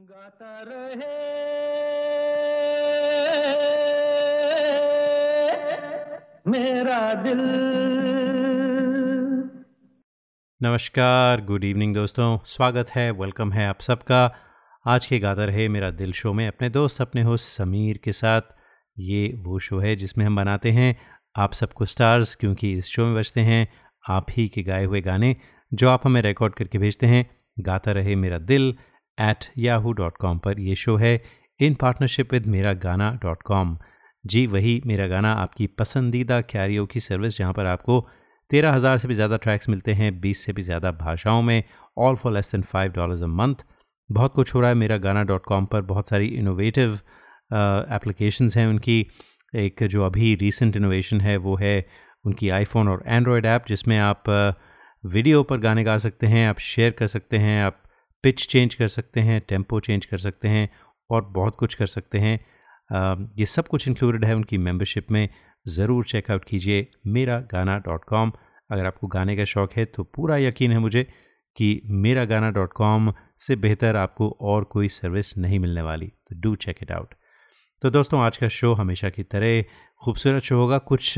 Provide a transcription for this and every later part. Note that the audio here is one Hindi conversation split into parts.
गाता रहे। मेरा दिल। नमस्कार गुड इवनिंग दोस्तों। स्वागत है वेलकम है आप सबका। आज के गाता रहे मेरा दिल शो में अपने दोस्त, अपने होस्ट समीर के साथ। ये वो शो है जिसमें हम बनाते हैं आप सबको स्टार्स क्योंकि इस शो में बजते हैं आप ही के गाए हुए गाने, जो आप हमें रिकॉर्ड करके भेजते हैं। गाता रहे मेरा दिल। एट याहू डॉट कॉम पर यह शो है। इन पार्टनरशिप विद मेरा गाना डॉट कॉम जी, वही मेरा गाना आपकी पसंदीदा कैरियो की सर्विस जहाँ पर आपको तेरह हज़ार से भी ज़्यादा ट्रैक्स मिलते हैं, बीस से भी ज़्यादा भाषाओं में all for less than five dollars a month बहुत कुछ हो रहा है मेरा गाना डॉट कॉम पर। बहुत सारी इनोवेटिव एप्लीकेशंस हैं उनकी। एक जो अभी रीसेंट इनोवेशन है, वो है उनकी आईफोन और एंड्रॉयड ऐप जिसमें आप वीडियो पर गाने गा सकते हैं, आप शेयर कर सकते हैं, आप पिच चेंज कर सकते हैं, टेंपो चेंज कर सकते हैं और बहुत कुछ कर सकते हैं। ये सब कुछ इंक्लूडेड है उनकी मेंबरशिप में। ज़रूर चेकआउट कीजिए मेरा गाना डॉट कॉम अगर आपको गाने का शौक़ है तो पूरा यकीन है मुझे कि मेरा गाना डॉट कॉम से बेहतर आपको और कोई सर्विस नहीं मिलने वाली। तो डू चेक इट आउट तो दोस्तों, आज का शो हमेशा की तरह खूबसूरत शो होगा। कुछ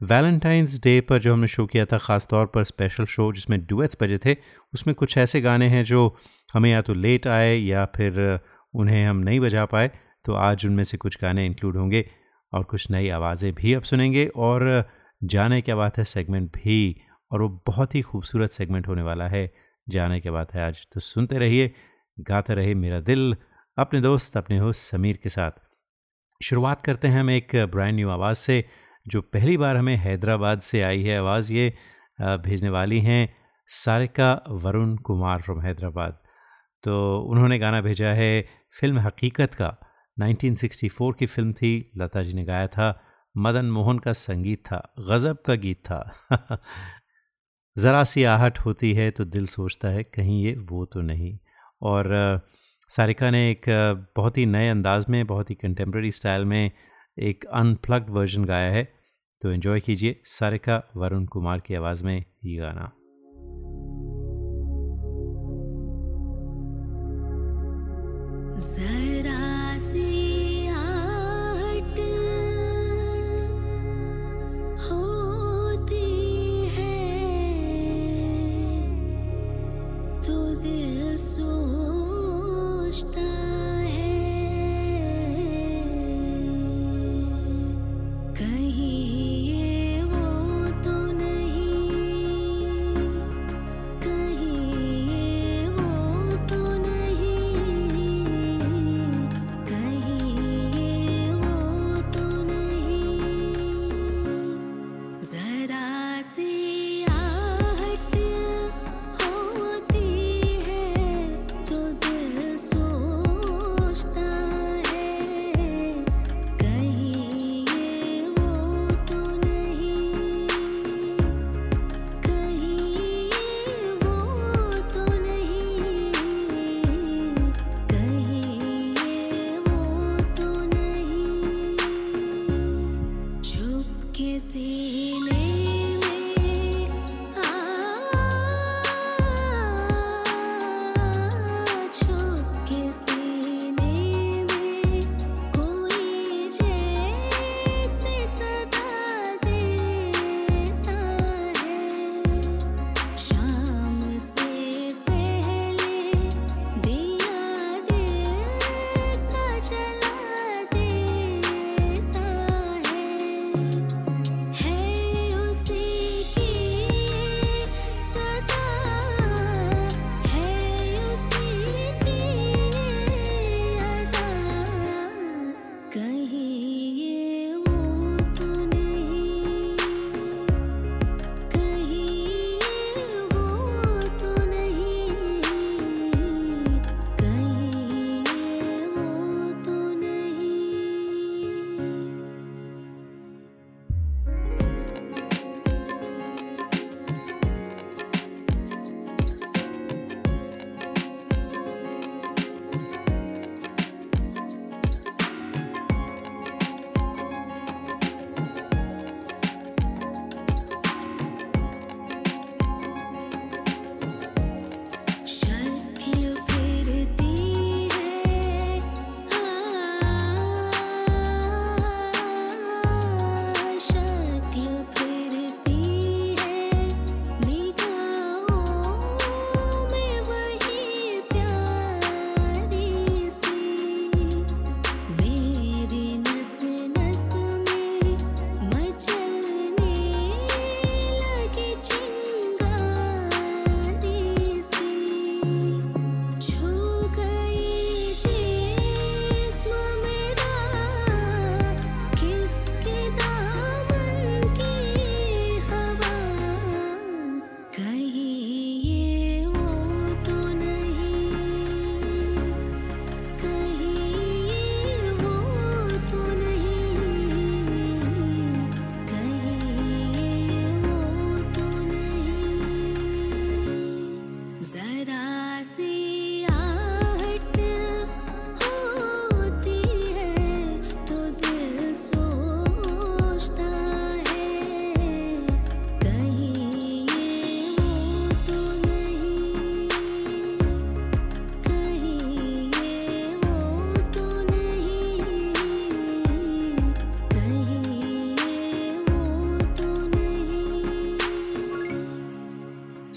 वैलेंटाइंस डे पर जो हमने शो किया था ख़ास तौर पर स्पेशल शो जिसमें डुएट्स बजे थे, उसमें कुछ ऐसे गाने हैं जो हमें या तो लेट आए या फिर उन्हें हम नहीं बजा पाए तो आज उनमें से कुछ गाने इंक्लूड होंगे और कुछ नई आवाज़ें भी अब सुनेंगे और जाने क्या बात है सेगमेंट भी, और वो बहुत ही खूबसूरत सेगमेंट होने वाला है। जाने क्या बात है आज तो सुनते रहिए, गाते रहे मेरा दिल, अपने दोस्त, अपने होस्ट समीर के साथ। शुरुआत करते हैं हम एक ब्रांड न्यू आवाज़ से। जो पहली बार हमें हैदराबाद से आई है, आवाज़ ये भेजने वाली हैं, सारिका वरुण कुमार फ्रॉम हैदराबाद। तो उन्होंने गाना भेजा है फ़िल्म हकीकत का। 1964 की फ़िल्म थी, लता जी ने गाया था। मदन मोहन का संगीत था, गज़ब का गीत था। ज़रा सी आहट होती है तो दिल सोचता है कहीं ये वो तो नहीं। और सारिका ने एक बहुत ही नए अंदाज में, बहुत ही कंटेम्प्रेरी स्टाइल में एक अनप्लग्ड वर्जन गाया है। तो एंजॉय कीजिए सारिका वरुण कुमार की आवाज़ में ये गाना। जरा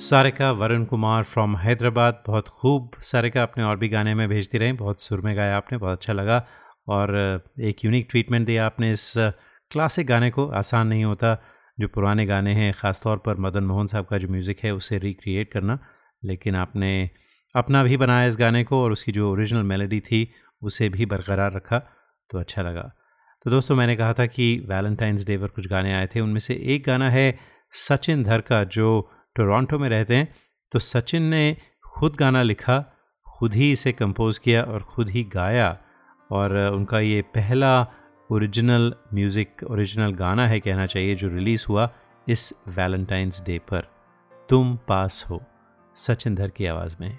सारिका वरुण कुमार फ्रॉम हैदराबाद। बहुत खूब सारिका अपने और भी गाने में भेजती रहीं। बहुत सुर में गाया आपने, बहुत अच्छा लगा। और एक यूनिक ट्रीटमेंट दिया आपने इस क्लासिक गाने को। आसान नहीं होता जो पुराने गाने हैं ख़ास तौर पर मदन मोहन साहब का जो म्यूज़िक है, उसे रिक्रिएट करना। लेकिन आपने अपना भी बनाया इस गाने को और उसकी जो ओरिजिनल मेलोडी थी, उसे भी बरकरार रखा तो अच्छा लगा। तो दोस्तों, मैंने कहा था कि वैलेंटाइंस डे पर कुछ गाने आए थे। उनमें से एक गाना है सचिन धर का, जो टोरंटो में रहते हैं तो सचिन ने खुद गाना लिखा, खुद ही इसे कंपोज़ किया और ख़ुद ही गाया। और उनका ये पहला ओरिजिनल म्यूज़िक ओरिजिनल गाना है कहना चाहिए, जो रिलीज़ हुआ इस वैलेंटाइंस डे पर। तुम पास हो, सचिन धर की आवाज़ में।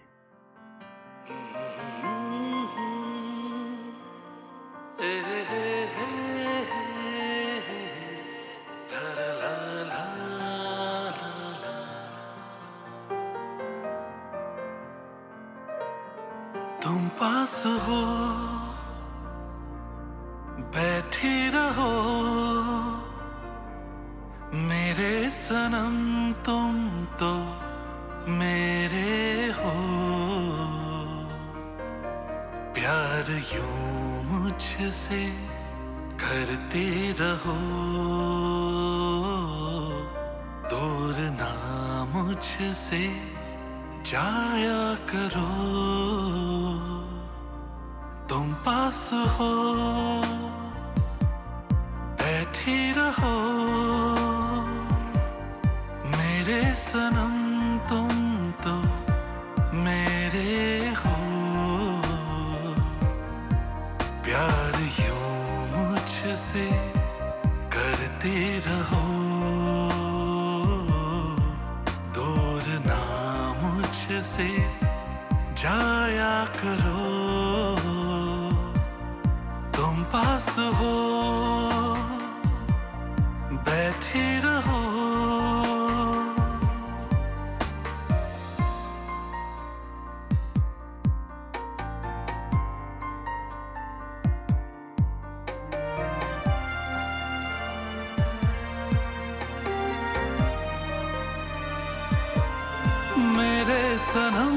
सनम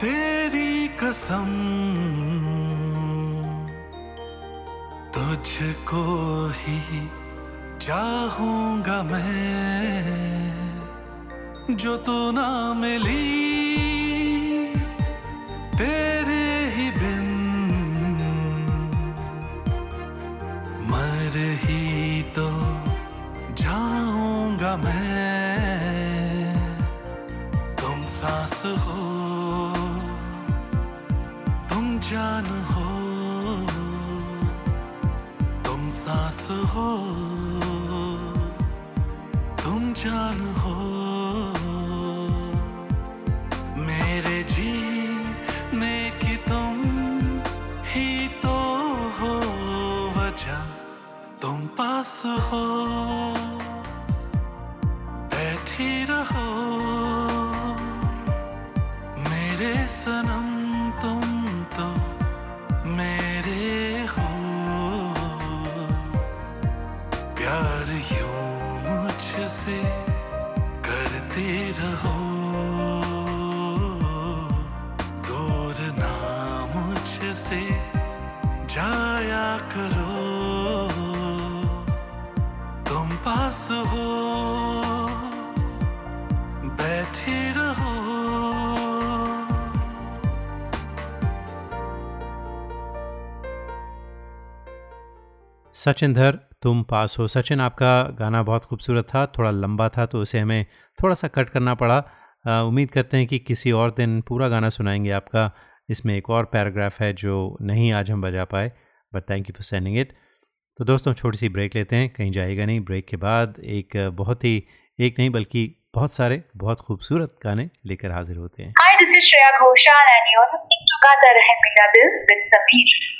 तेरी कसम। तुझको ही चाहूँगा मैं जो तू ना मिली। तेरे तुम जान हो सचिन धर तुम पास हो। सचिन आपका गाना बहुत खूबसूरत था थोड़ा लंबा था तो उसे हमें थोड़ा सा कट करना पड़ा। उम्मीद करते हैं कि किसी और दिन पूरा गाना सुनाएँगे आपका। इसमें एक और पैराग्राफ है जो नहीं आज हम बजा पाए but thank you for sending it तो दोस्तों छोटी सी ब्रेक लेते हैं। कहीं जाएगा नहीं। ब्रेक के बाद एक बहुत ही एक नहीं बल्कि बहुत सारे बहुत खूबसूरत गाने लेकर हाजिर होते हैं। Hi, this is Shreya Ghoshal and you're listening to Rahe Mera Dil with Sameer.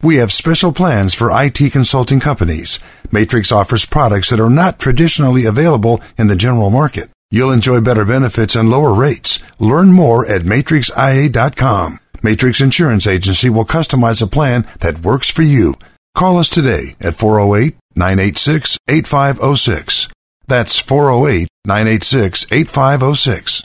We have special plans for IT consulting companies. Matrix offers products that are not traditionally available in the general market. You'll enjoy better benefits and lower rates. Learn more at matrixia.com. Matrix Insurance Agency will customize a plan that works for you. Call us today at 408 986 8506. That's 408 986 8506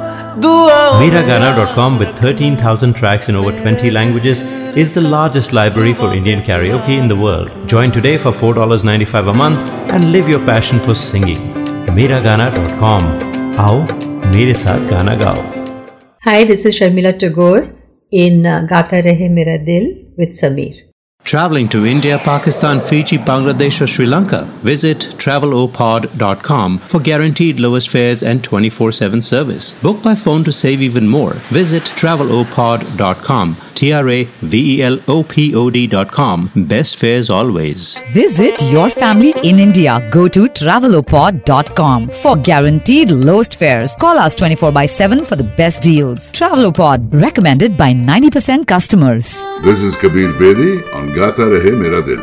Miragana.com, with 13,000 tracks in over 20 languages, is the largest library for Indian karaoke in the world. Join today for $4.95 a month and live your passion for singing. Miragana.com. Aao, Mere Saath Gana Gao. Hi, this is Sharmila Tagore in uh, Gata Rehe Mera Dil with Samir. Traveling to India, Pakistan, Fiji, Bangladesh, or Sri Lanka? Visit travelopod.com for guaranteed lowest fares and 24 7 service. Book by phone to save even more. Visit travelopod.com. T R A V E L O P O D.com. Best fares always. Visit your family in India. Go to travelopod.com for guaranteed lowest fares. Call us 24 by 7 for the best deals. Travelopod recommended by 90% customers. This is Kabir Bedi on Gata Rahe Mera Dil.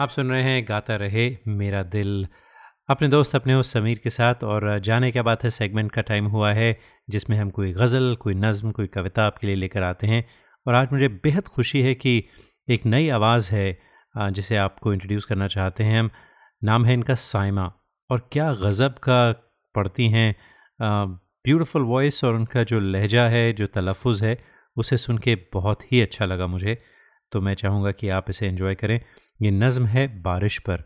आप सुन रहे हैं गाता रहे मेरा दिल अपने दोस्त अपने हो समीर के साथ और जाने क्या बात है सेगमेंट का टाइम हुआ है जिसमें हम कोई गज़ल कोई नज़म कोई कविता आपके लिए लेकर आते हैं और आज मुझे बेहद खुशी है कि एक नई आवाज़ है जिसे आपको इंट्रोड्यूस करना चाहते हैं हम। नाम है इनका साइमा और क्या गज़ब का पढ़ती हैं। ब्यूटीफुल वॉइस और उनका जो लहजा है, जो तलफ़ है, उसे सुन के बहुत ही अच्छा लगा मुझे। तो मैं चाहूँगा कि आप इसे इन्जॉय करें। ये नज़म है बारिश पर।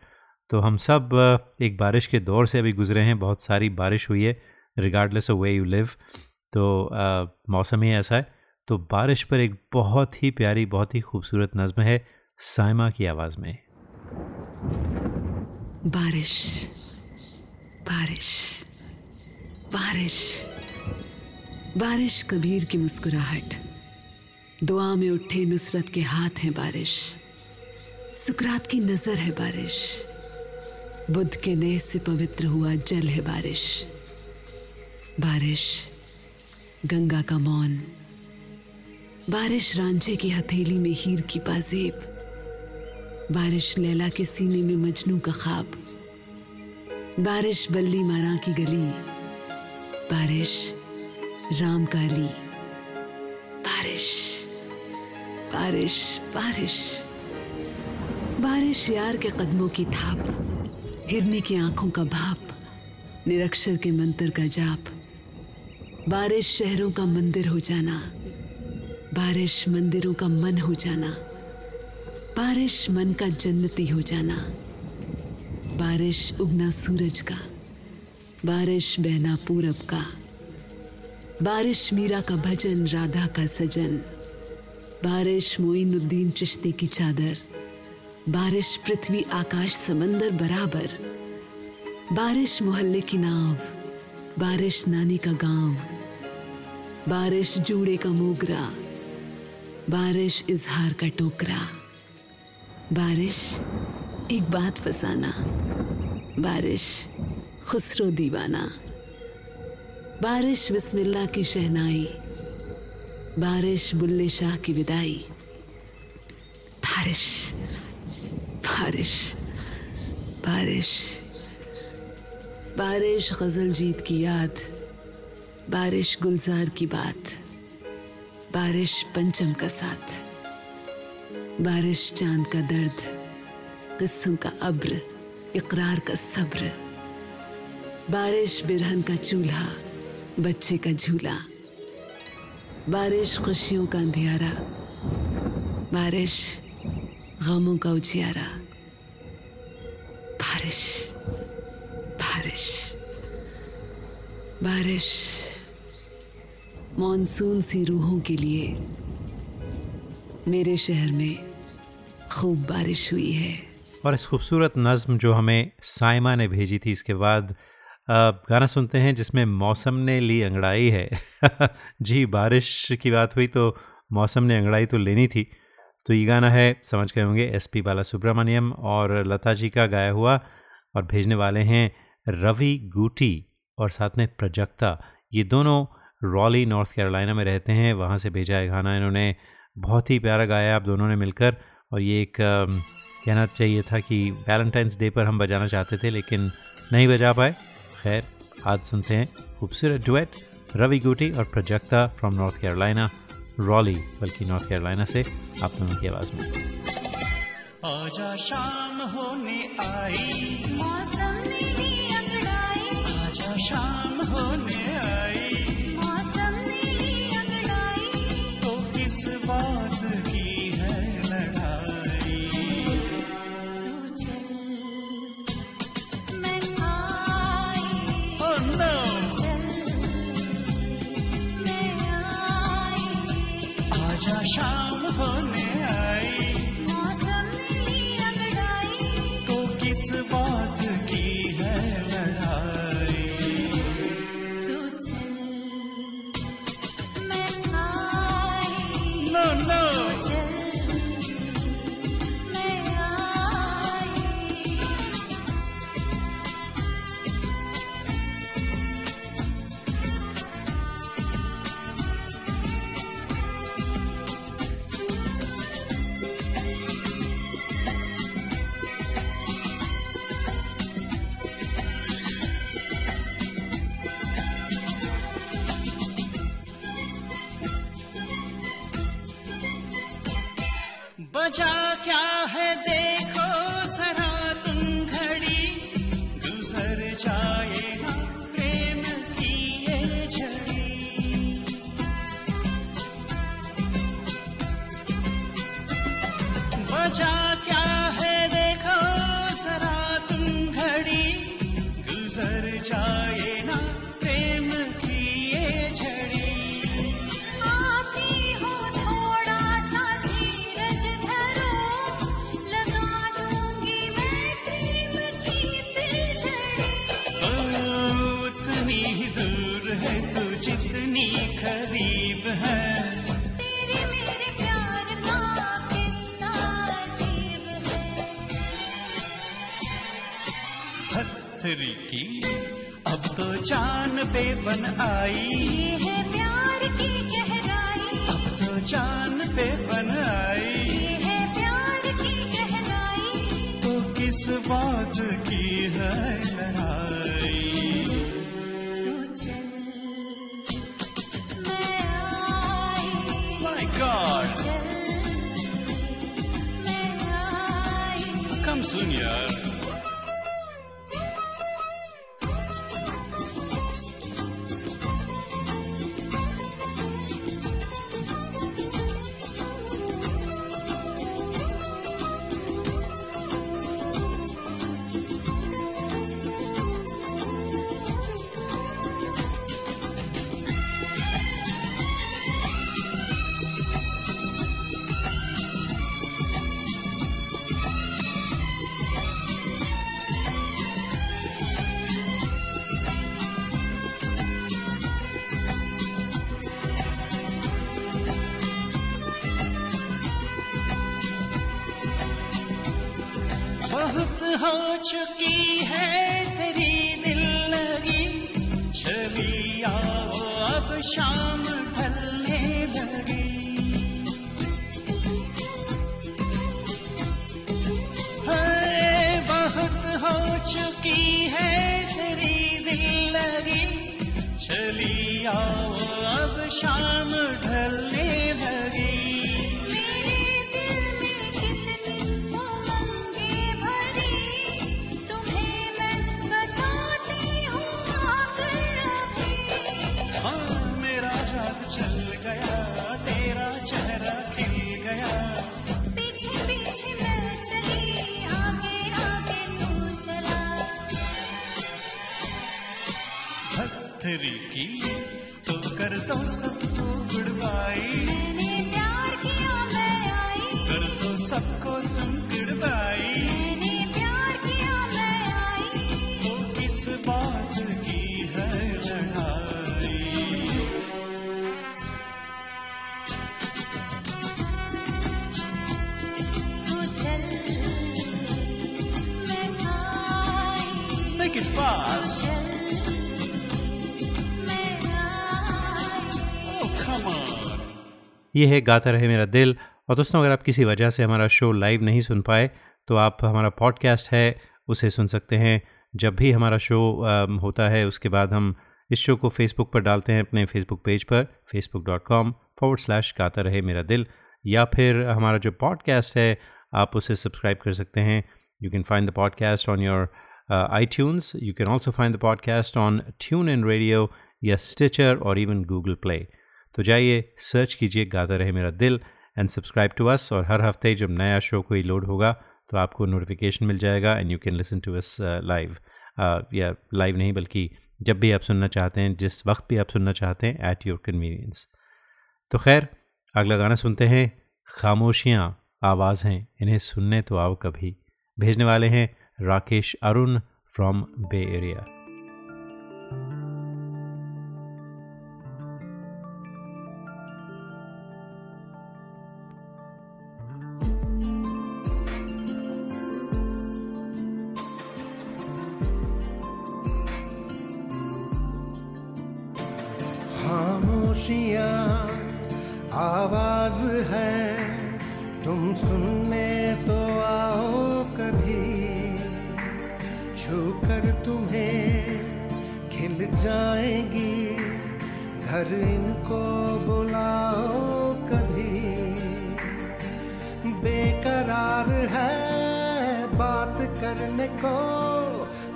तो हम सब एक बारिश के दौर से अभी गुज़रे हैं। बहुत सारी बारिश हुई है regardless of way you live तो मौसम ही ऐसा है। तो बारिश पर एक बहुत ही प्यारी, बहुत ही खूबसूरत नज़म है साइमा की आवाज़ में। बारिश बारिश बारिश बारिश कबीर की मुस्कुराहट। दुआ में उठे नुसरत के हाथ है बारिश। सुकरात की नज़र है बारिश। बुद्ध के नेस से पवित्र हुआ जल है बारिश। बारिश, गंगा का मौन। बारिश रांझे की हथेली में हीर की पाजेब बारिश लैला के सीने में मजनू का ख्वाब बारिश बल्ली मारा की गली। बारिश राम काली बारिश बारिश बारिश। बारिश यार के कदमों की थाप। हिरनी की आँखों का भाप। निरक्षर के मंत्र का जाप। बारिश शहरों का मंदिर हो जाना। बारिश मंदिरों का मन हो जाना। बारिश मन का जन्नती हो जाना। बारिश उगना सूरज का। बारिश बहना पूरब का। बारिश मीरा का भजन, राधा का सजन। बारिश मोइनुद्दीन चिश्ती की चादर। बारिश पृथ्वी आकाश समंदर बराबर। बारिश मोहल्ले की नाव। बारिश नानी का गाँव। बारिश जूड़े का मोगरा। बारिश इजहार का टोकरा। बारिश, एक बात फसाना। बारिश, खुसरो दीवाना। बारिश बिस्मिल्लाह की शहनाई। बारिश बुल्ले शाह की विदाई। बारिश बारिश बारिश। बारिश गज़ल जीत की याद। बारिश गुलजार की बात। बारिश पंचम का साथ, बारिश चाँद का दर्द, किस्म का अब्र, इकरार का सब्र, बारिश बिरहन का चूल्हा, बच्चे का झूला, बारिश खुशियों का अंधियारा, बारिश गमों का उजियारा, बारिश बारिश बारिश। मॉनसून सी रूहों के लिए मेरे शहर में खूब बारिश हुई है। और इस खूबसूरत नज़म जो हमें साइमा ने भेजी थी, इसके बाद गाना सुनते हैं जिसमें मौसम ने ली अंगड़ाई है। जी, बारिश की बात हुई तो मौसम ने अंगड़ाई तो लेनी थी। तो ये गाना है, समझ गए होंगे एस पी बाला सुब्रमण्यम और लता जी का गाया हुआ और भेजने वाले हैं रवि गूटी और साथ में प्रजक्ता। ये दोनों रॉली नॉर्थ कैरोलिना में रहते हैं। वहाँ से भेजा है गाना इन्होंने। बहुत ही प्यारा गाया आप दोनों ने मिलकर। और ये एक कहना चाहिए था कि वैलेंटाइंस डे पर हम बजाना चाहते थे लेकिन नहीं बजा पाए। खैर आज सुनते हैं खूबसूरत डुएट रवि गुटी और Prajakta from North Carolina Raleigh बल्कि नॉर्थ कैरोलिना से आप दोनों की आवाज़ में। आजा शाम होने आई। मौसम ने अंगड़ाई आजा शाम होने आई। पत्थरी की? अब तो जान बेबन आई। है प्यार की गहराई। अब तो जान बेबन आई। है प्यार की गहराई। तो किस बात की है लड़ाई? तू चल मैं आई। माय गॉड चल मैं आई। कम सुन यार पत्थरी की तो कर दो सबको ये है गाता रहे मेरा दिल। और दोस्तों, अगर आप किसी वजह से हमारा शो लाइव नहीं सुन पाए तो आप हमारा पॉडकास्ट है, उसे सुन सकते हैं। जब भी हमारा शो होता है, उसके बाद हम इस शो को फेसबुक पर डालते हैं, अपने फेसबुक पेज पर Facebook dot com forward slash Gata Rahe Mera दिल। या फिर हमारा जो पॉडकास्ट है, आप उसे सब्सक्राइब कर सकते हैं। You can find the podcast on your iTunes you can also find the podcast on TuneIn radio या स्टिचर और इवन गूगल प्ले तो जाइए सर्च कीजिए गाता रहे मेरा दिल एंड सब्सक्राइब टू अस और हर हफ़्ते जब नया शो कोई लोड होगा तो आपको नोटिफिकेशन मिल जाएगा and you can listen to us live या लाइव नहीं, बल्कि जब भी आप सुनना चाहते हैं, जिस वक्त भी आप सुनना चाहते हैं एट योर कन्वीनियंस तो खैर, अगला गाना सुनते हैं। खामोशियाँ, आवाज़ हैं। इन्हें सुनने तो आओ कभी। भेजने वाले हैं Rakesh Arun from bay area खामोशियाँ आवाज़ है। तुम सुनने तो आओ कभी। छू कर तुम्हें खिल जाएगी। घर इनको बुलाओ कभी। बेकरार है बात करने को,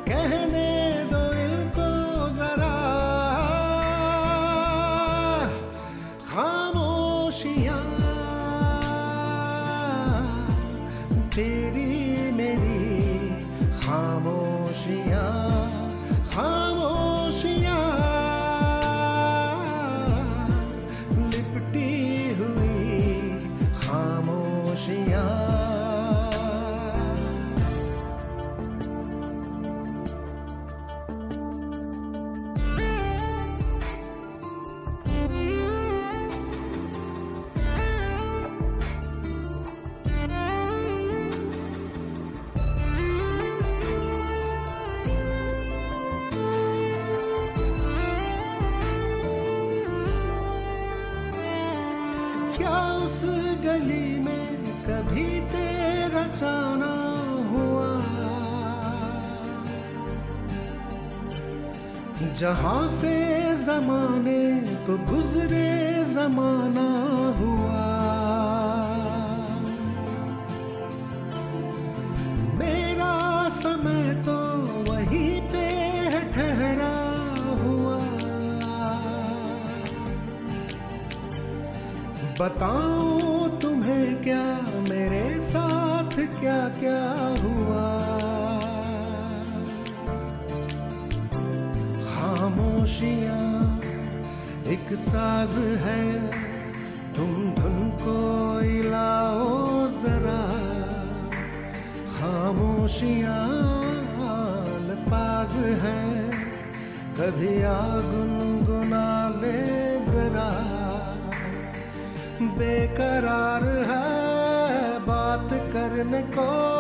कहने बताऊँ तुम्हें क्या, मेरे साथ क्या क्या हुआ? खामोशियाँ, एक साज है, तुम धुन को इलाओ जरा। खामोशियाँ, अल्फाज है, कभी आ करने को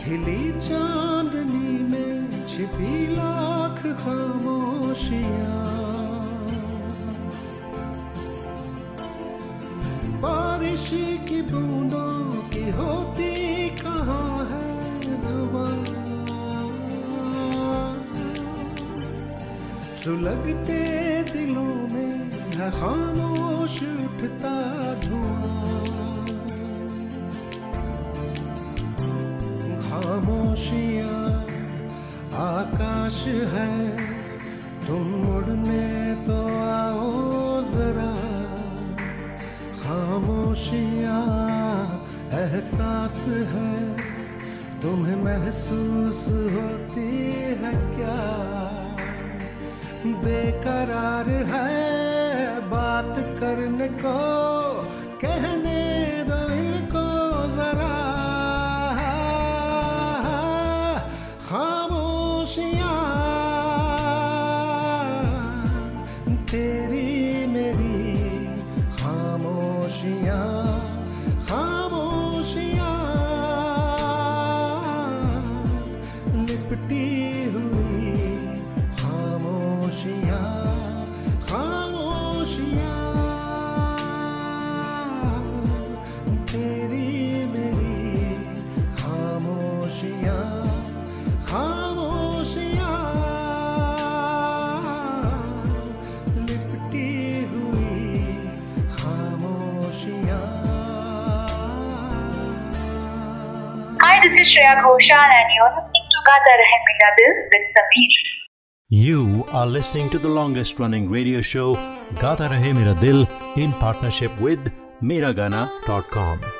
खिली चांदनी में छिपी लाख खामोशियाँ। बारिश की बूंदों की होती कहाँ है सुलगते दिलों में खामोश उठता धुआँ। आकाश है Shreya Ghoshal and you're listening to Gaata Rahe Mera Dil with Sameer. You are listening to the longest running radio show Gaata Rahe Mera Dil in partnership with Miragana.com.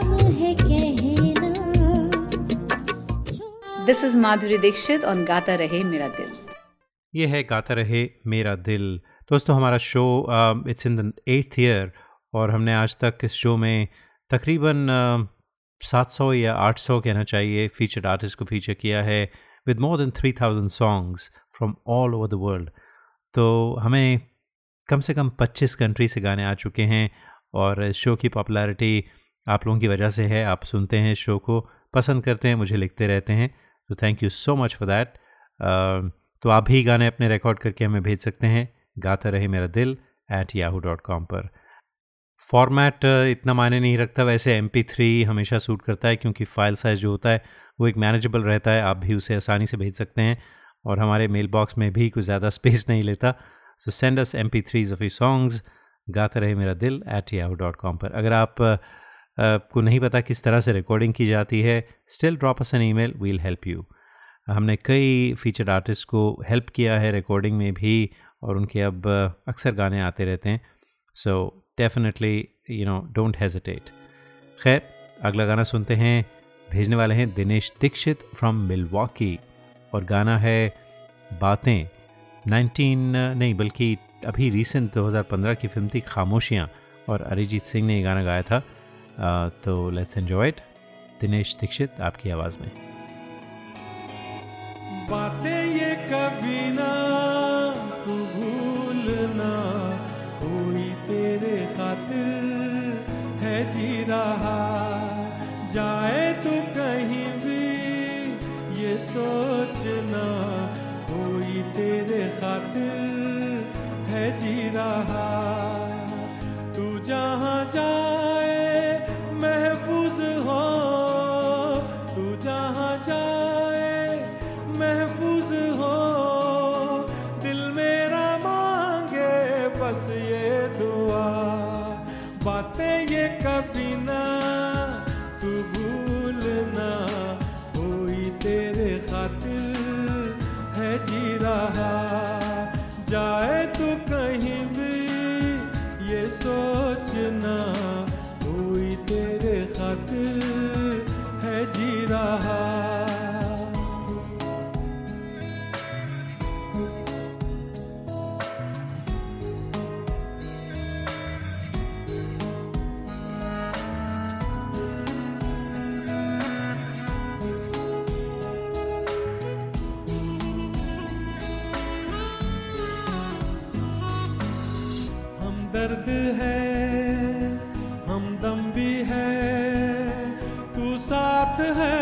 This is Madhuri Dikshit on Gata Rahe Mera Dil. ये है गाता रहे मेरा दिल। दोस्तों, हमारा show it's in the eighth year और हमने आज तक इस शो में तकरीबन सात सौ या आठ सौ कहना चाहिए फीचर्ड आर्टिस्ट को फीचर किया है with more than three thousand songs from all over the world तो हमें कम से कम पच्चीस कंट्री से गाने आ चुके हैं और इस शो की पॉपुलैरिटी आप लोगों की वजह से है। आप सुनते हैं शो को, पसंद करते हैं, मुझे लिखते रहते हैं। तो thank you so much for that तो आप भी गाने अपने रिकॉर्ड करके हमें भेज सकते हैं। Gata Rahe Mera Dil at Yahoo dot com पर। फॉर्मेट इतना मायने नहीं रखता। वैसे एम थ्री हमेशा सूट करता है क्योंकि फ़ाइल साइज़ जो होता है वो एक मैनेजेबल रहता है। आप भी उसे आसानी से भेज सकते हैं। और हमारे मेल बॉक्स में भी कुछ ज़्यादा स्पेस नहीं लेता। So send us M P threes of you songs Gata Rahe Mera दिल एट याहू डॉट कॉम पर। अगर आप uh, को नहीं पता किस तरह से रिकॉर्डिंग की जाती है still drop us an email we'll help you हमने कई फीचर्ड आर्टिस्ट को हेल्प किया है रिकॉर्डिंग में भी, और उनके अब अक्सर गाने आते रहते हैं। So definitely you know don't hesitate खैर, अगला गाना सुनते हैं, भेजने वाले हैं दिनेश दीक्षित फ्रॉम मिलवॉकी और गाना है बातें। 19 नहीं, बल्कि अभी रिसेंट 2015 की फ़िल्म थी खामोशियाँ, और अरिजीत सिंह ने ये गाना गाया था। तो let's enjoy it Dinesh Dikshit, आपकी आवाज़ में। बातें ये कभी ना तू भूलना। कोई तेरे खातिर है जी रहा। जाए तू कहीं भी ये सोचना। कोई तेरे खातिर है जी रहा। दर्द है हम दम भी है तू साथ है।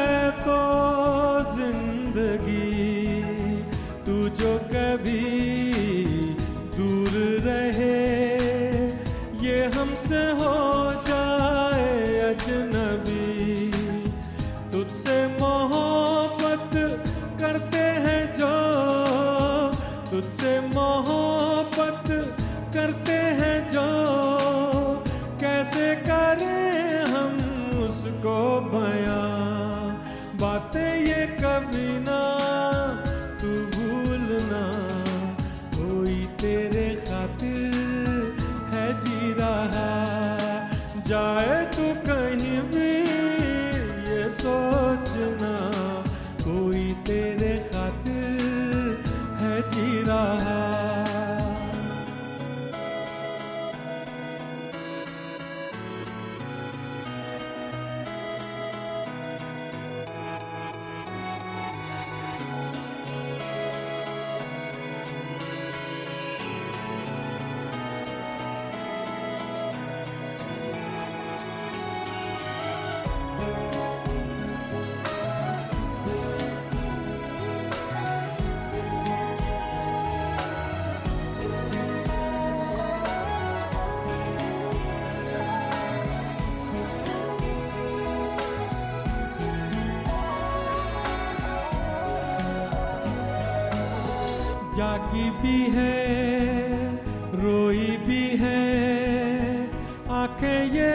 आँखें ये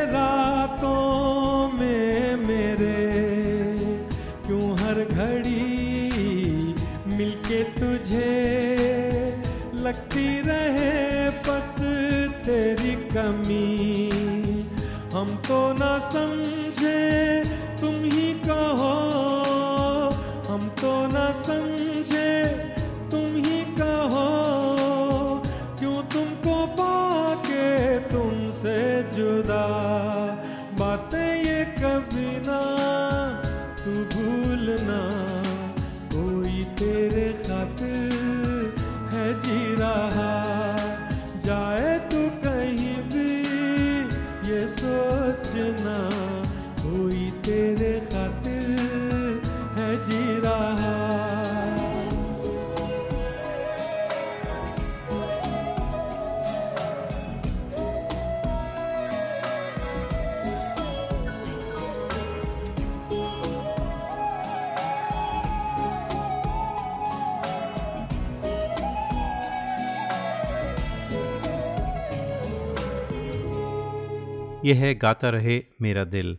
ये है गाता रहे मेरा दिल।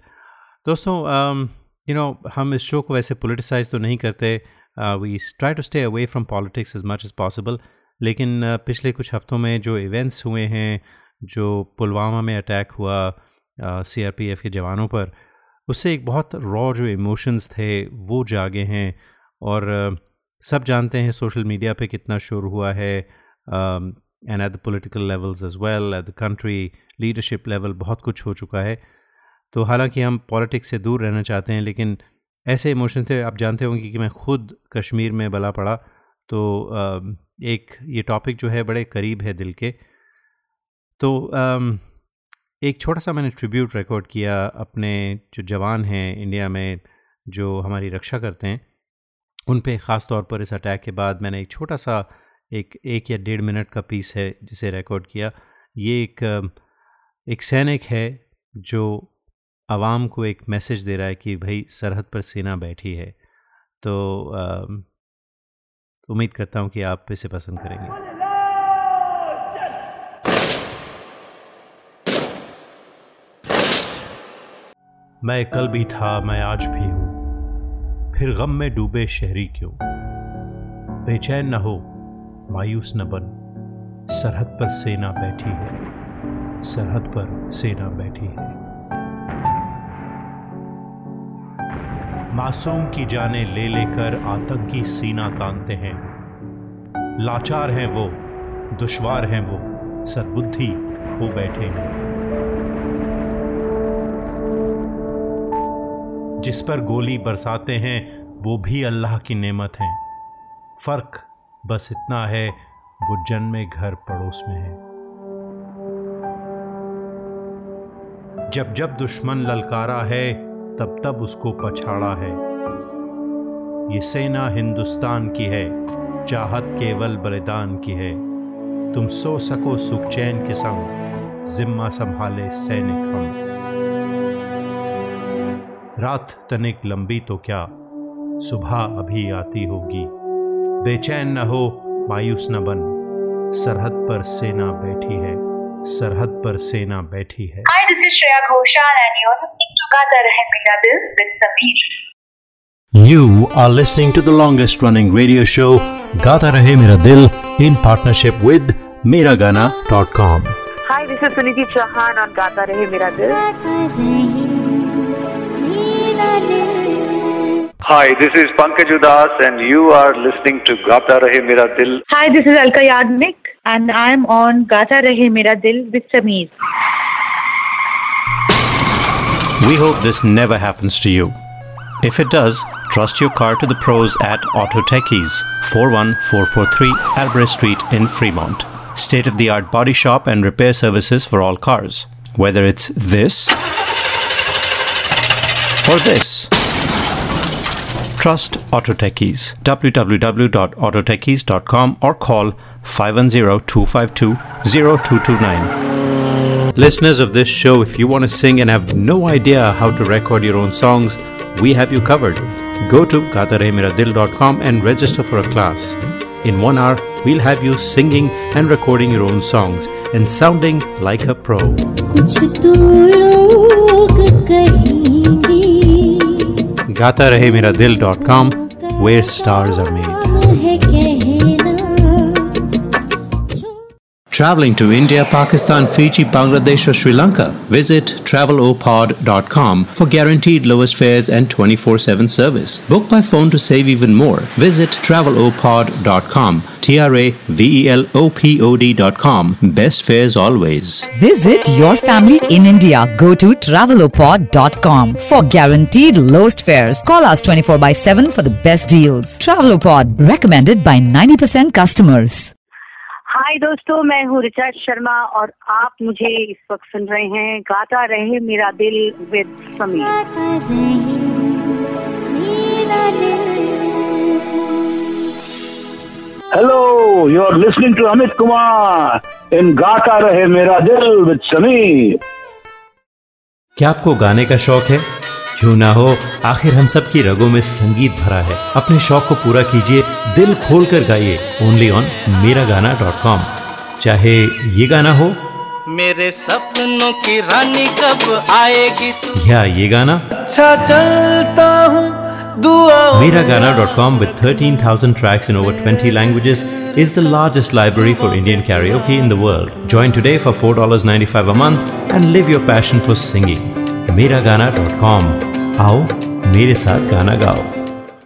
दोस्तों यू नो हम इस शो को वैसे पोलिटिसाइज तो नहीं करते। We try to stay away from politics as much as possible लेकिन uh, पिछले कुछ हफ्तों में जो इवेंट्स हुए हैं जो पुलवामा में अटैक हुआ सी आर पी एफ़ के जवानों पर उससे एक बहुत रॉ जो इमोशंस थे वो जागे हैं। और uh, सब जानते हैं सोशल मीडिया पे कितना शोर हुआ है। And at the political levels as well at the country leadership level बहुत कुछ हो चुका है। तो हालाँकि हम पॉलिटिक्स से दूर रहना चाहते हैं, लेकिन ऐसे इमोशन थे, आप जानते होंगे कि मैं खुद कश्मीर में बला पड़ा। तो एक ये टॉपिक जो है, बड़े करीब है दिल के। तो एक छोटा सा मैंने ट्रिब्यूट रिकॉर्ड किया अपने जो जवान हैं इंडिया में, जो हमारी रक्षा करते हैं उन पे ख़ास तौर पर इस अटैक के बाद मैंने एक छोटा सा एक एक या डेढ़ मिनट का पीस है जिसे रिकॉर्ड किया। ये एक एक सैनिक है जो आवाम को एक मैसेज दे रहा है कि भाई सरहद पर सेना बैठी है। तो उम्मीद करता हूँ कि आप इसे पसंद करेंगे। मैं कल भी था, मैं आज भी हूँ। फिर गम में डूबे शहरी क्यों? बेचैन न हो। मायूस न बन। सरहद पर सेना बैठी है। सरहद पर सेना बैठी है। मासूम की जाने ले लेकर आतंकी सीना तानते हैं। लाचार हैं वो, दुश्वार हैं वो, सरबुद्धि खो बैठे हैं। जिस पर गोली बरसाते हैं, वो भी अल्लाह की नेमत है। फ़र्क बस इतना है, वो जन्मे घर पड़ोस में है। जब जब दुश्मन ललकारा है, तब तब उसको पछाड़ा है। ये सेना हिंदुस्तान की है, चाहत केवल बलिदान की है। तुम सो सको सुख चैन के संग, जिम्मा संभाले सैनिक हम। रात तनिक लंबी तो क्या, सुबह अभी आती होगी। बेचैन न हो मायूस न बन सरहद पर सेना बैठी है सरहद पर सेना बैठी है Hi, this is Shreya Ghoshal and you're listening to Gata Rahe Mera Dil with Sameer. You are listening to the longest running radio show Gata Rahe Mera Dil in partnership with Miragana.com. Hi, this is Suniti Chauhan on Gata Rahe Mera Dil. Hi, this is Pankaj Udas and you are listening to Gata Rahe Mera Dil. Hi, this is Alka Yagnik and I'm on Gata Rahe Mera Dil with Sameer. We hope this never happens to you. If it does, trust your car to the pros at Auto Techies, 41443 Albrecht Street in Fremont. State of the art body shop and repair services for all cars. Whether it's this or this. Trust Auto Techies. www.autotechies.com or call 510-252-0229. Listeners of this show, if you want to sing and have no idea how to record your own songs, we have you covered. Go to gatarehmeradil.com and register for a class. In one hour, we'll have you singing and recording your own songs and sounding like a pro. कुछ तो लोग कहेंगे गाता रहे मेरा दिल dot com where stars are made है कहना Traveling to India, Pakistan, Fiji, Bangladesh, or Sri Lanka? Visit travelopod.com for guaranteed lowest fares and 24 7 service. Book by phone to save even more. Visit travelopod.com. T R A V E L O P O D.com. Best fares always. Visit your family in India. Go to travelopod.com for guaranteed lowest fares. Call us 24 by 7 for the best deals. Travelopod recommended by 90% customers. Hi दोस्तों मैं हूँ रिचा शर्मा और आप मुझे इस वक्त सुन रहे हैं गाता रहे मेरा दिल with Sameer Hello, you are listening to Amit Kumar in Gata Rahe Mera Dil with Sameer. क्या आपको गाने का शौक है? क्यों ना हो आखिर हम सब की रगों में संगीत भरा है। अपने शौक को पूरा कीजिए दिल खोल कर गाइए ओनली ऑन मेरा गाना डॉट कॉम चाहे ये गाना हो। मेरे सपनों की रानी कब आएगी? तू या ये गाना। अच्छा चलता हूँ। Miragana.com with 13,000 tracks in over 20 languages is the largest library for Indian karaoke in the world. Join today for $4.95 a month and live your passion for singing. Miragana.com आओ मेरे साथ गाना गाओ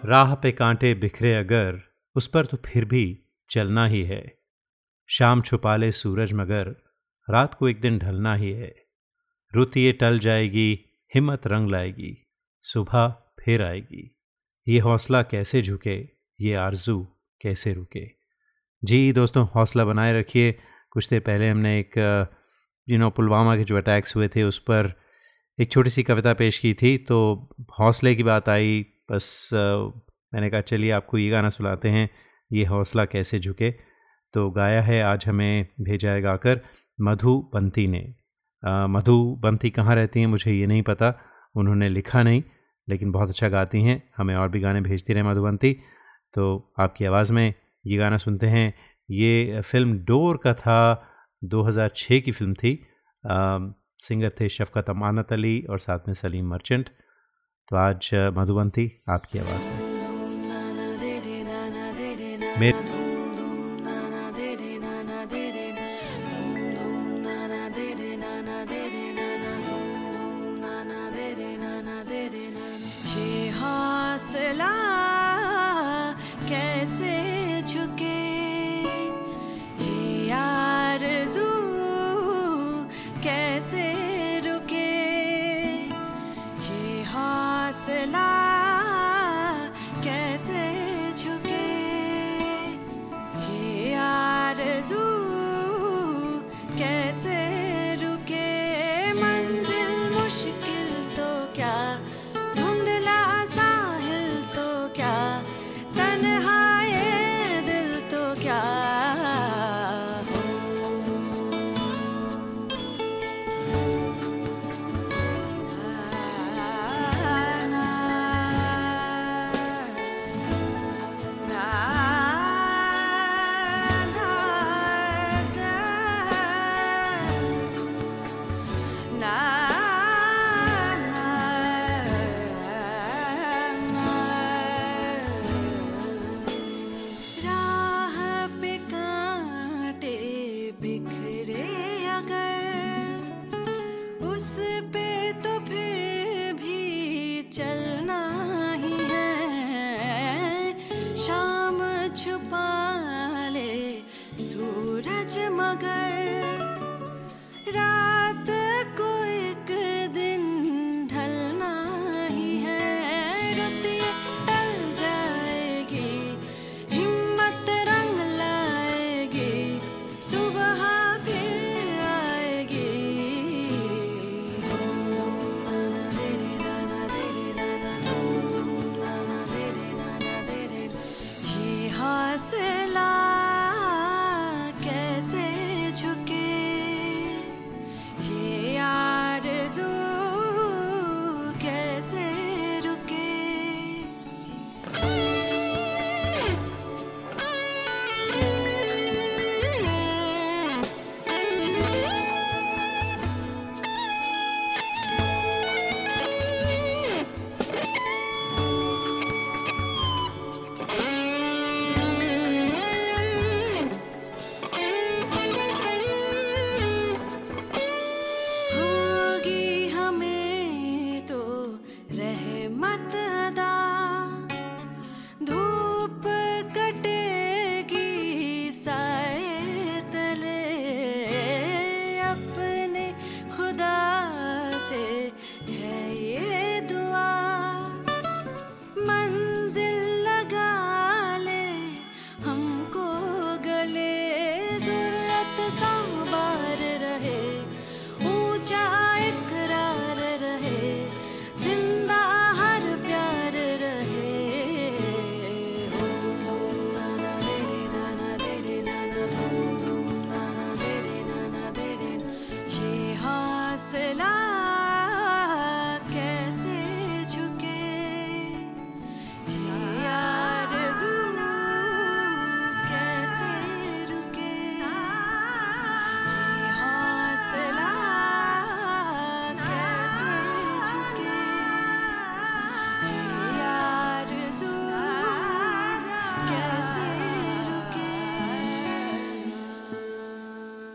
राह पे कांटे बिखरे अगर उस पर तो फिर भी चलना ही है शाम छुपा ले सूरज मगर रात को एक दिन ढलना ही है रुत ये टल जाएगी हिम्मत रंग लाएगी सुबह फिर आएगी ये हौसला कैसे झुके, ये आरज़ू कैसे रुके? जी दोस्तों, हौसला बनाए रखिए। कुछ देर पहले हमने एक यू नो पुलवामा के जो अटैक्स हुए थे, उस पर एक छोटी सी कविता पेश की थी तो हौसले की बात आई। बस, मैंने कहा, चलिए आपको ये गाना सुनाते हैं, ये हौसला कैसे झुके? तो गाया है, आज हमें भेजा है गाकर, मधु बंती ने। मधु बंती कहाँ रहती हैं, मुझे ये नहीं पता, उन्होंने लिखा नहीं। लेकिन बहुत अच्छा गाती हैं। हमें और भी गाने भेजती रहे मधुबंती। तो आपकी आवाज़ में ये गाना सुनते हैं। ये फ़िल्म डोर का था 2006 की फ़िल्म थी। अम, सिंगर थे शफकत अमानत अली और साथ में सलीम मर्चेंट। तो आज मधुबंती आपकी आवाज़ में। मेरे चलना ही है। शाम छुपा ले सूरज मगर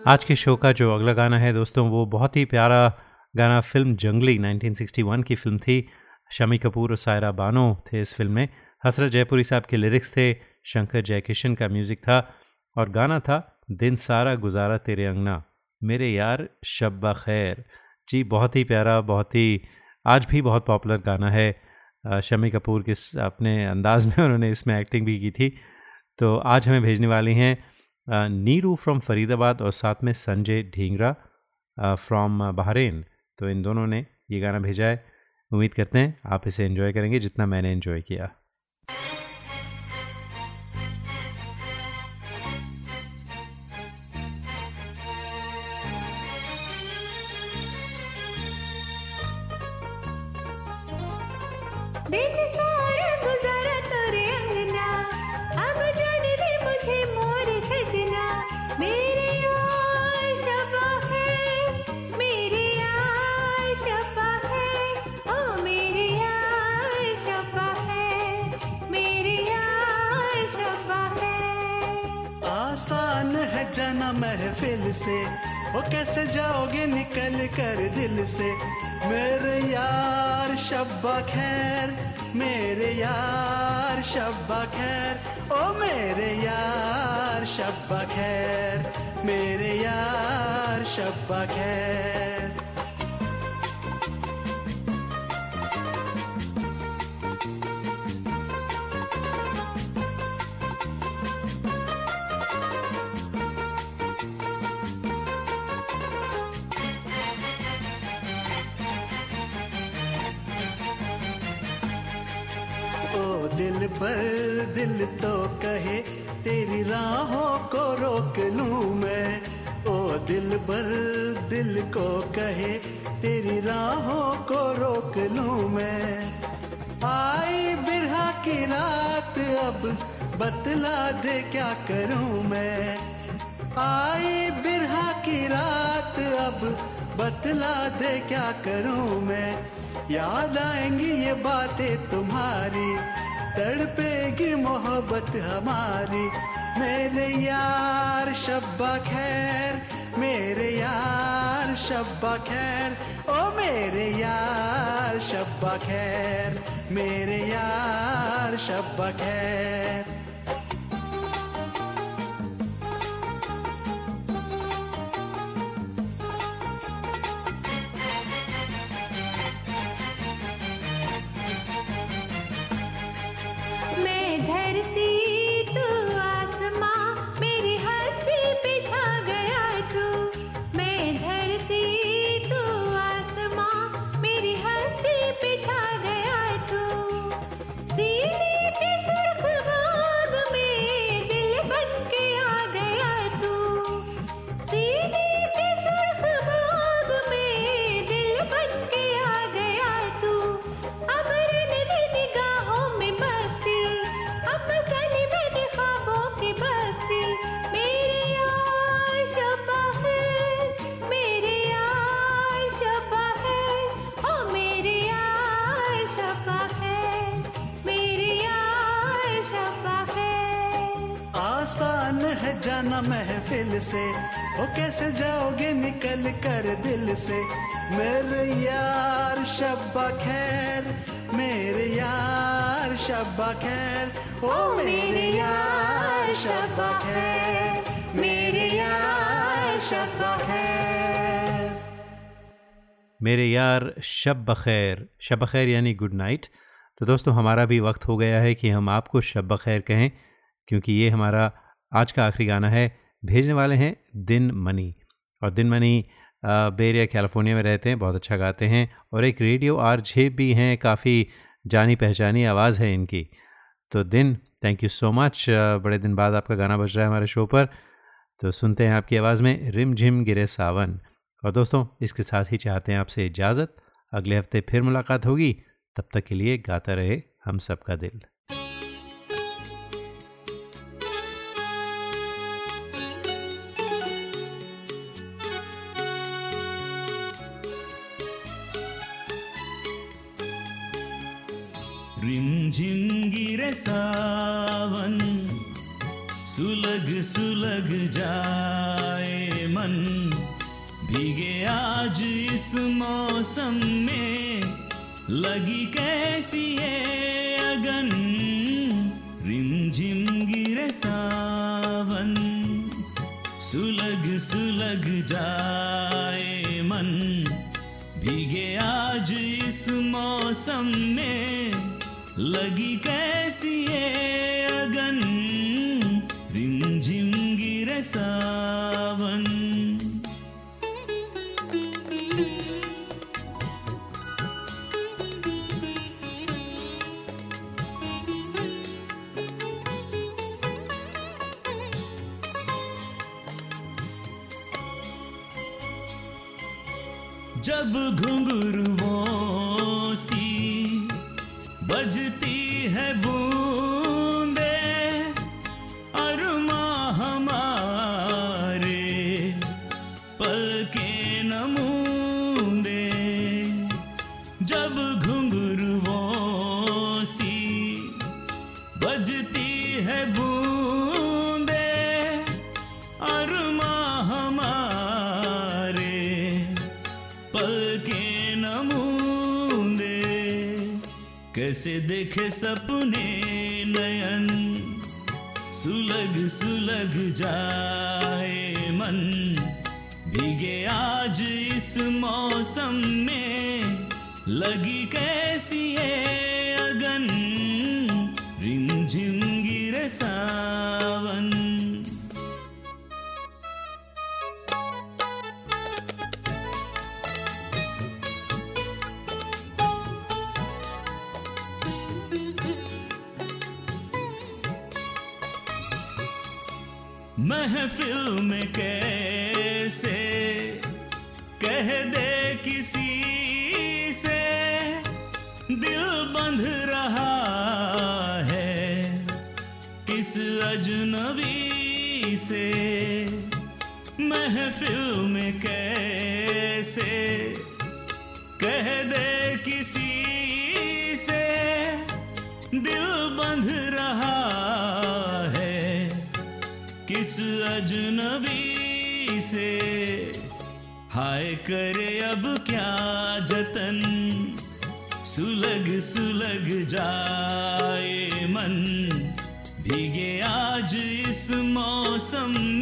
आज के शो का जो अगला गाना है दोस्तों, वो बहुत ही प्यारा गाना फ़िल्म जंगली 1961 की फ़िल्म थी। शमी कपूर और सायरा बानो थे इस फ़िल्म में। हसरत जयपुरी साहब के लिरिक्स थे, शंकर जयकिशन का म्यूज़िक था और गाना था, दिन सारा गुजारा तेरे अंगना, मेरे यार शब खैर। जी, बहुत ही प्यारा, बहुत ही, आज भी बहुत पॉपुलर गाना है। शमी कपूर के अपने अंदाज में उन्होंने इसमें एक्टिंग भी की थी। तो आज हमें भेजने वाली हैं नीरू फ्रॉम फरीदाबाद और साथ में संजय ढींगरा फ्रॉम बहरेन। तो इन दोनों ने ये गाना भेजा है। उम्मीद करते हैं आप इसे इन्जॉय करेंगे जितना मैंने इन्जॉय किया। आसान है जाना महफिल से? वो कैसे जाओगे निकल कर दिल से? मेरे यार शब्बा खैर, मेरे यार शब्बा खैर, ओ, मेरे यार शब्बा खैर, मेरे यार शब्बा खैर। दिल तो कहे, तेरी राहों को रोक लूँ मैं। ओ दिल पर दिल को कहे, तेरी राहों को रोक लूँ मैं। आई बिरहा की रात, अब बतला दे क्या करूँ मैं। आई बिरहा की रात, अब बतला दे क्या करूँ मैं। याद आएँगी ये बातें तुम्हारी तड़पेगी मोहब्बत हमारी। मेरे यार, शब्बा खैर। मेरे यार, शब्बा खैर। ओ मेरे यार, शब्बा खैर। मेरे यार, शब्बा खैर। कैसे जाओगे निकल कर दिल से। मेरे यार शब्बा खैर, मेरे यार शब्बा खैर। ओ मेरे यार शब्बा खैर, मेरे यार शब्बा खैर। मेरे यार शब बखैर शब बखैर यानी गुड नाइट। तो दोस्तों, हमारा भी वक्त हो गया है कि हम आपको शब बखैर कहें, क्योंकि ये हमारा आज का आखिरी गाना है। भेजने वाले हैं दिन मनी। और दिन मनी बेरिया कैलिफ़ोर्निया में रहते हैं, बहुत अच्छा गाते हैं। और एक रेडियो आर जे भी हैं, काफ़ी जानी पहचानी आवाज़ है इनकी। तो दिन थैंक यू सो मच बड़े दिन बाद आपका गाना बज रहा है हमारे शो पर। तो सुनते हैं आपकी आवाज़ में, रिम झिम गिरे सावन। और दोस्तों, इसके साथ ही चाहते हैं आपसे इजाज़त। अगले हफ़्ते फिर मुलाकात होगी। तब तक के लिए गाता रहे हम सबका दिल। रिमझिम गिरे सावन, सुलग सुलग जाए मन। भीगे आज इस मौसम में लगी कैसी है अगन? रिमझिम गिरे सावन, सुलग सुलग जाए मन। भीगे आज इस मौसम में गिरे कैसे देखे सपने नयन। सुलग सुलग जाए मन। भीगे आज इस मौसम में। लगी कैसी है अगन। रिमझिम गिर सावन महफिल में कैसे कह दे किसी से? दिल बंध रहा है किस अजनबी से? से। हाय करे अब क्या जतन? सुलग सुलग जाए मन। भीगे आज इस मौसम